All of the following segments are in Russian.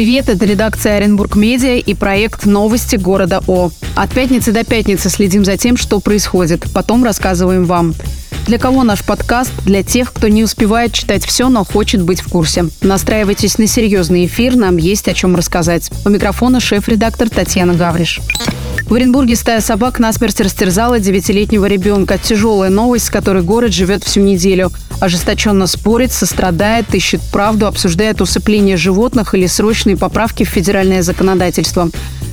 Привет, это редакция Оренбург Медиа и проект «Новости города О». От пятницы до пятницы следим за тем, что происходит. Потом рассказываем вам. Для кого наш подкаст? Для тех, кто не успевает читать все, но хочет быть в курсе. Настраивайтесь на серьезный эфир, нам есть о чем рассказать. У микрофона шеф-редактор Татьяна Гавриш. В Оренбурге стая собак насмерть растерзала девятилетнего ребенка. Тяжелая новость, с которой город живет всю неделю ожесточенно спорит, сострадает, ищет правду, обсуждает усыпление животных или срочные поправки в федеральное законодательство.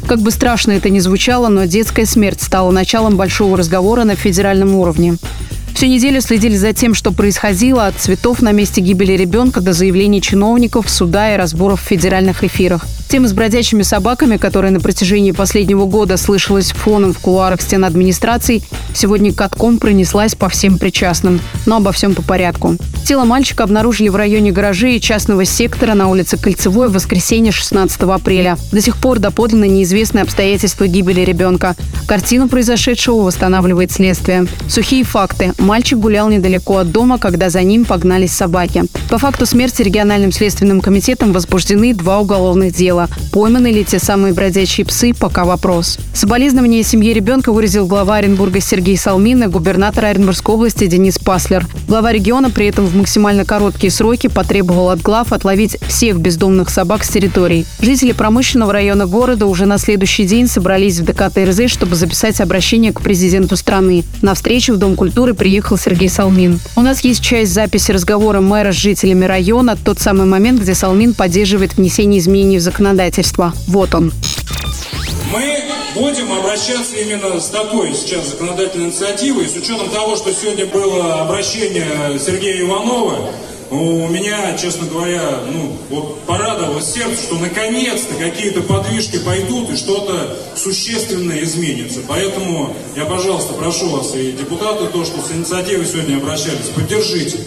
Как бы страшно это ни звучало, но детская смерть стала началом большого разговора на федеральном уровне. Всю неделю следили за тем, что происходило, от цветов на месте гибели ребенка до заявлений чиновников, суда и разборов в федеральных эфирах. Тема с бродячими собаками, которая на протяжении последнего года слышалась фоном в кулуарах стен администрации, сегодня катком пронеслась по всем причастным. Но обо всем по порядку. Тело мальчика обнаружили в районе гаражей частного сектора на улице Кольцевой в воскресенье 16 апреля. До сих пор доподлинно неизвестны обстоятельства гибели ребенка. Картину произошедшего восстанавливает следствие. Сухие факты. Мальчик гулял недалеко от дома, когда за ним погнались собаки. По факту смерти региональным следственным комитетом возбуждены два уголовных дела дела. Пойманы ли те самые бродячие псы, пока вопрос. Соболезнования семье ребенка выразил глава Оренбурга Сергей Салмин и губернатор Оренбургской области Денис Паслер. Глава региона при этом в максимально короткие сроки потребовал от глав отловить всех бездомных собак с территорий. Жители промышленного района города уже на следующий день собрались в ДКТРЗ, чтобы записать обращение к президенту страны. На встречу в Дом культуры приехал Сергей Салмин. У нас есть часть записи разговора мэра с жителями района, тот самый момент, где Салмин поддерживает внесение изменений в законодательство законодательства. Вот он. Мы будем обращаться именно с такой сейчас законодательной инициативой, с учетом того, что сегодня было обращение Сергея Иванова, у меня, честно говоря, ну, вот порадовалось сердце, что наконец-то какие-то подвижки пойдут и что-то существенное изменится. Поэтому я, пожалуйста, прошу вас и депутаты, то, что с инициативой сегодня обращались, поддержите.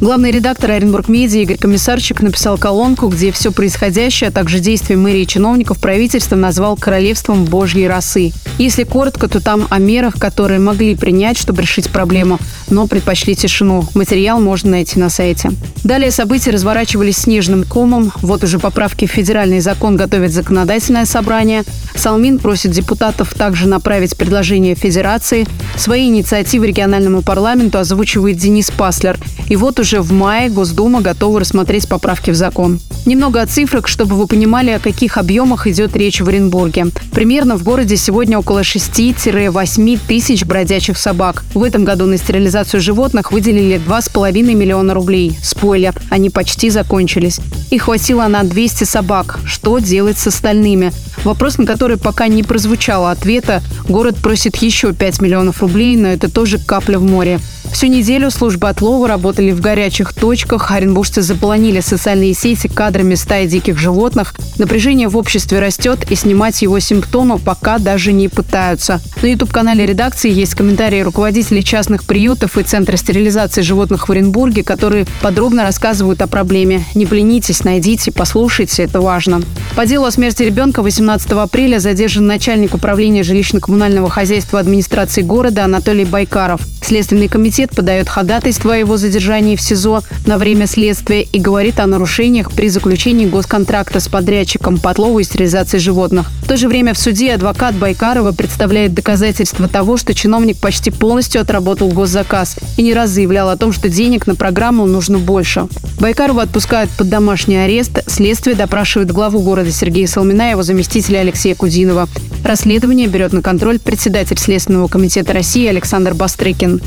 Главный редактор Оренбург Медиа Игорь Комиссарчик написал колонку, где все происходящее, а также действия мэрии и чиновников правительства назвал королевством Божьей росы. Если коротко, то там о мерах, которые могли принять, чтобы решить проблему, но предпочли тишину. Материал можно найти на сайте. Далее события разворачивались снежным комом. Вот уже поправки в федеральный закон готовит законодательное собрание. Салмин просит депутатов также направить предложение Федерации. Свои инициативы региональному парламенту озвучивает Денис Паслер. И вот уже в мае Госдума готова рассмотреть поправки в закон. Немного о цифрах, чтобы вы понимали, о каких объемах идет речь в Оренбурге. Примерно в городе сегодня около 6-8 тысяч бродячих собак. В этом году на стерилизацию животных выделили 2,5 миллиона рублей. Спойлер, они почти закончились. И хватило на 200 собак. Что делать с остальными? Вопрос, на который пока не прозвучало ответа. Город просит еще 5 миллионов рублей, но это тоже капля в море. Всю неделю службы отлова работали в горячих точках. Оренбуржцы заполонили социальные сети кадрами стаи диких животных. Напряжение в обществе растет, и снимать его симптомы пока даже не пытаются. На YouTube-канале редакции есть комментарии руководителей частных приютов и Центра стерилизации животных в Оренбурге, которые подробно рассказывают о проблеме. Не пленитесь, найдите, послушайте, это важно. По делу о смерти ребенка 18 апреля задержан начальник управления жилищно-коммунального хозяйства администрации города Анатолий Байкаров. Следственный комитет подает ходатайство о его задержании в СИЗО на время следствия и говорит о нарушениях при заключении госконтракта с подрядчиком по отлову и стерилизации животных. В то же время в суде адвокат Байкарова представляет доказательства того, что чиновник почти полностью отработал госзаказ и не раз заявлял о том, что денег на программу нужно больше. Байкарова отпускают под домашний арест. Следствие допрашивает главу города Сергея Салмина и его заместителя Алексея Кудинова. Расследование берет на контроль председатель Следственного комитета России Александр Бастрыкин.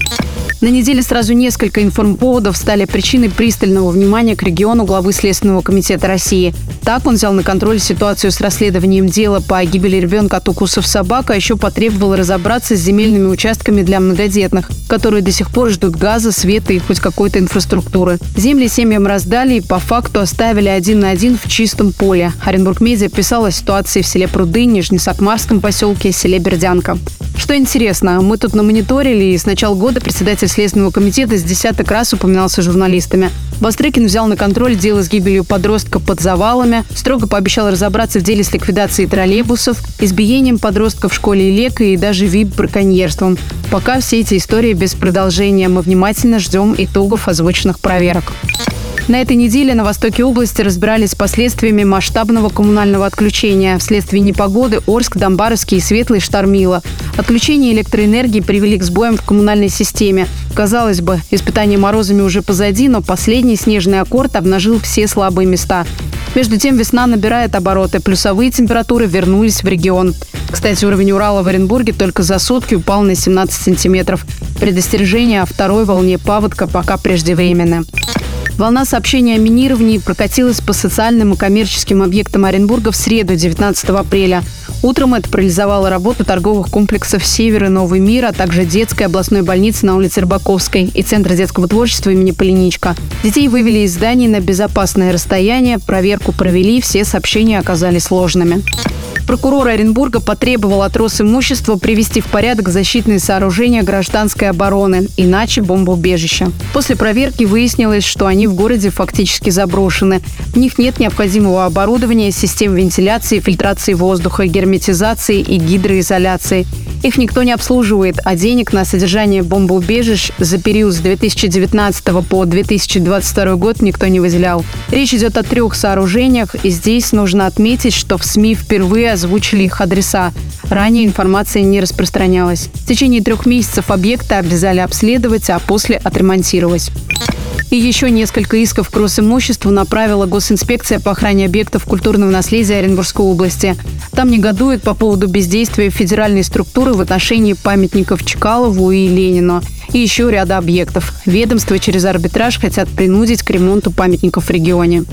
На неделе сразу несколько информповодов стали причиной пристального внимания к региону главы Следственного комитета России. Так он взял на контроль ситуацию с расследованием дела по гибели ребенка от укусов собак, а еще потребовал разобраться с земельными участками для многодетных, которые до сих пор ждут газа, света и хоть какой-то инфраструктуры. Земли семьям раздали и по факту оставили один на один в чистом поле. Оренбург Медиа писала о ситуации в селе Пруды, Нижнесакмарском поселке, селе Бердянка. Что интересно, мы тут намониторили, и с начала года председатель Следственного комитета с десяток раз упоминался журналистами. Бастрыкин взял на контроль дело с гибелью подростка под завалами, строго пообещал разобраться в деле с ликвидацией троллейбусов, избиением подростка в школе Лека и даже вип-браконьерством. Пока все эти истории без продолжения. Мы внимательно ждем итогов озвученных проверок. На этой неделе на востоке области разбирались с последствиями масштабного коммунального отключения. Вследствие непогоды Орск, Донбаровский и Светлый штормило. Отключение электроэнергии привели к сбоям в коммунальной системе. Казалось бы, испытание морозами уже позади, но последний снежный аккорд обнажил все слабые места. Между тем весна набирает обороты, плюсовые температуры вернулись в регион. Кстати, уровень Урала в Оренбурге только за сутки упал на 17 сантиметров. Предостережение о второй волне паводка пока преждевременно. Волна сообщений о минировании прокатилась по социальным и коммерческим объектам Оренбурга в среду, 19 апреля. Утром это парализовало работу торговых комплексов «Север» и «Новый мир», а также детской областной больницы на улице Рыбаковской и Центра детского творчества имени Полиничка. Детей вывели из зданий на безопасное расстояние, проверку провели, все сообщения оказались сложными. Прокурор Оренбурга потребовал от Росимущества привести в порядок защитные сооружения гражданской обороны, иначе бомбоубежища. После проверки выяснилось, что они в городе фактически заброшены. В них нет необходимого оборудования, систем вентиляции, фильтрации воздуха, герметизации и гидроизоляции. Их никто не обслуживает, а денег на содержание бомбоубежищ за период с 2019 по 2022 год никто не выделял. Речь идет о трех сооружениях, и здесь нужно отметить, что в СМИ впервые озвучили их адреса. Ранее информация не распространялась. В течение трех месяцев объекты обязали обследовать, а после отремонтировать. И еще несколько исков к Росимуществу направила Госинспекция по охране объектов культурного наследия Оренбургской области. Там негодуют по поводу бездействия федеральной структуры в отношении памятников Чкалову и Ленину и еще ряда объектов. Ведомства через арбитраж хотят принудить к ремонту памятников в регионе.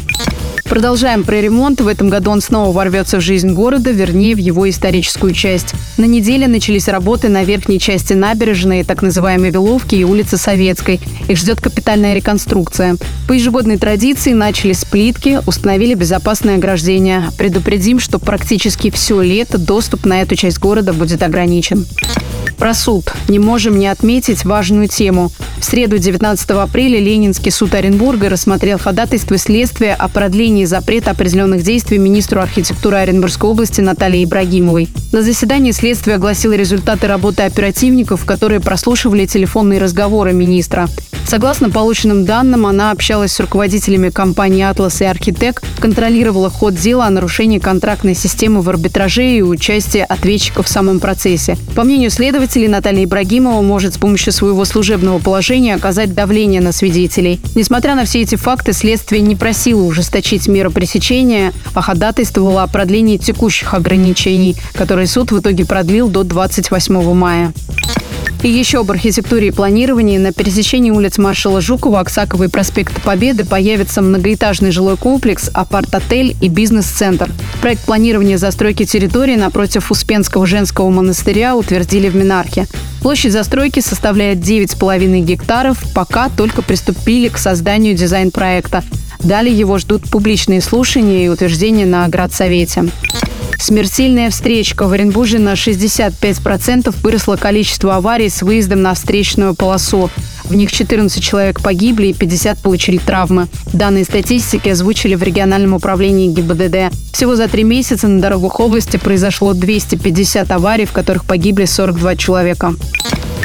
Продолжаем про ремонт. В этом году он снова ворвется в жизнь города, вернее, в его историческую часть. На неделе начались работы на верхней части набережной, так называемой Виловки и улицы Советской. Их ждет капитальная реконструкция. По ежегодной традиции начали с плитки, установили безопасное ограждение. Предупредим, что практически все лето доступ на эту часть города будет ограничен. Про суд. Не можем не отметить важную тему. В среду 19 апреля Ленинский суд Оренбурга рассмотрел ходатайство следствия о продлении запрета определенных действий министру архитектуры Оренбургской области Натальи Ибрагимовой. На заседании следствие огласило результаты работы оперативников, которые прослушивали телефонные разговоры министра. Согласно полученным данным, она общалась с руководителями компании «Атлас» и «Архитек», контролировала ход дела о нарушении контрактной системы в арбитраже и участии ответчиков в самом процессе. По мнению следователей, Наталья Ибрагимова может с помощью своего служебного положения оказать давление на свидетелей. Несмотря на все эти факты, следствие не просило ужесточить меру пресечения, а ходатайствовало о продлении текущих ограничений, которые суд в итоге продлил до 28 мая. И еще об архитектуре и планировании. На пересечении улиц маршала Жукова, Аксакова и проспекта Победы появится многоэтажный жилой комплекс, апарт-отель и бизнес-центр. Проект планирования застройки территории напротив Успенского женского монастыря утвердили в Минархе. Площадь застройки составляет 9,5 гектаров, пока только приступили к созданию дизайн-проекта. Далее его ждут публичные слушания и утверждения на Градсовете. Смертельная встречка. В Оренбурге на 65% выросло количество аварий с выездом на встречную полосу. В них 14 человек погибли и 50 получили травмы. Данные статистики озвучили в региональном управлении ГИБДД. Всего за три месяца на дорогах области произошло 250 аварий, в которых погибли 42 человека.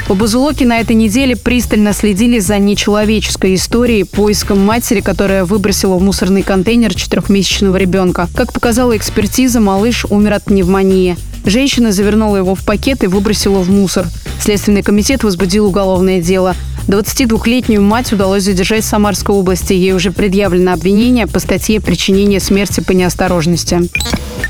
В Бузулоке на этой неделе пристально следили за нечеловеческой историей, поиском матери, которая выбросила в мусорный контейнер четырехмесячного ребенка. Как показала экспертиза, малыш умер от пневмонии. Женщина завернула его в пакет и выбросила в мусор. Следственный комитет возбудил уголовное дело. 22-летнюю мать удалось задержать в Самарской области. Ей уже предъявлено обвинение по статье «Причинение смерти по неосторожности».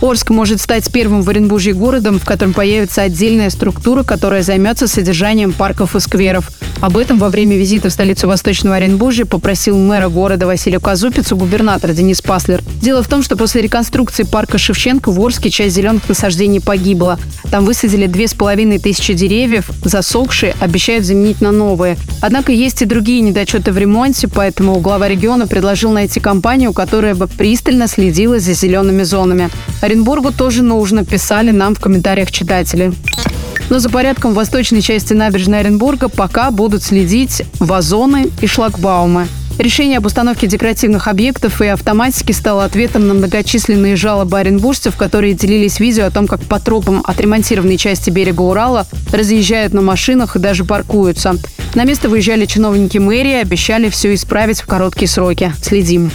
Орск может стать первым в Оренбурге городом, в котором появится отдельная структура, которая займется содержанием парков и скверов. Об этом во время визита в столицу Восточного Оренбуржья попросил мэра города Василия Казупицу губернатор Денис Паслер. Дело в том, что после реконструкции парка Шевченко в Орске часть зеленых насаждений погибла. Там высадили две с половиной тысячи деревьев, засохшие, обещают заменить на новые. Однако есть и другие недочеты в ремонте, поэтому глава региона предложил найти компанию, которая бы пристально следила за зелеными зонами. Оренбургу тоже нужно, писали нам в комментариях читатели. Но за порядком в восточной части набережной Оренбурга пока будут следить вазоны и шлагбаумы. Решение об установке декоративных объектов и автоматики стало ответом на многочисленные жалобы оренбуржцев, которые делились видео о том, как по тропам отремонтированной части берега Урала разъезжают на машинах и даже паркуются. На место выезжали чиновники мэрии, обещали все исправить в короткие сроки. Следим.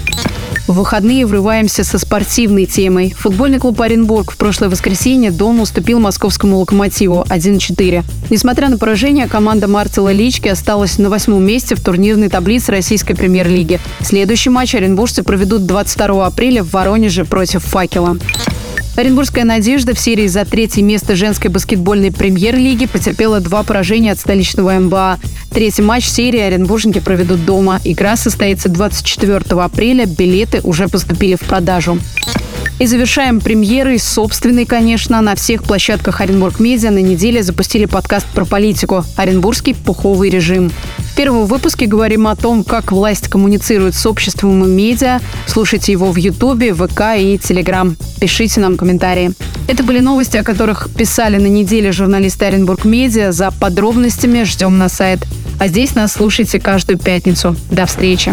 В выходные врываемся со спортивной темой. Футбольный клуб Оренбург в прошлое воскресенье дома уступил московскому «Локомотиву» 1-4. Несмотря на поражение, команда Мартела Лички осталась на восьмом месте в турнирной таблице российской премьер-лиги. Следующий матч оренбуржцы проведут 22 апреля в Воронеже против «Факела». Оренбургская «Надежда» в серии за третье место женской баскетбольной премьер-лиги потерпела два поражения от столичного МБА. Третий матч серии оренбуржники проведут дома. Игра состоится 24 апреля. Билеты уже поступили в продажу. И завершаем премьерой, собственной, конечно, на всех площадках Оренбург Медиа на неделе запустили подкаст про политику «Оренбургский пуховый режим». В первом выпуске говорим о том, как власть коммуницирует с обществом и медиа. Слушайте его в Ютубе, ВК и Телеграм. Пишите нам комментарии. Это были новости, о которых писали на неделе журналисты Оренбург Медиа. За подробностями ждем на сайт. А здесь нас слушайте каждую пятницу. До встречи.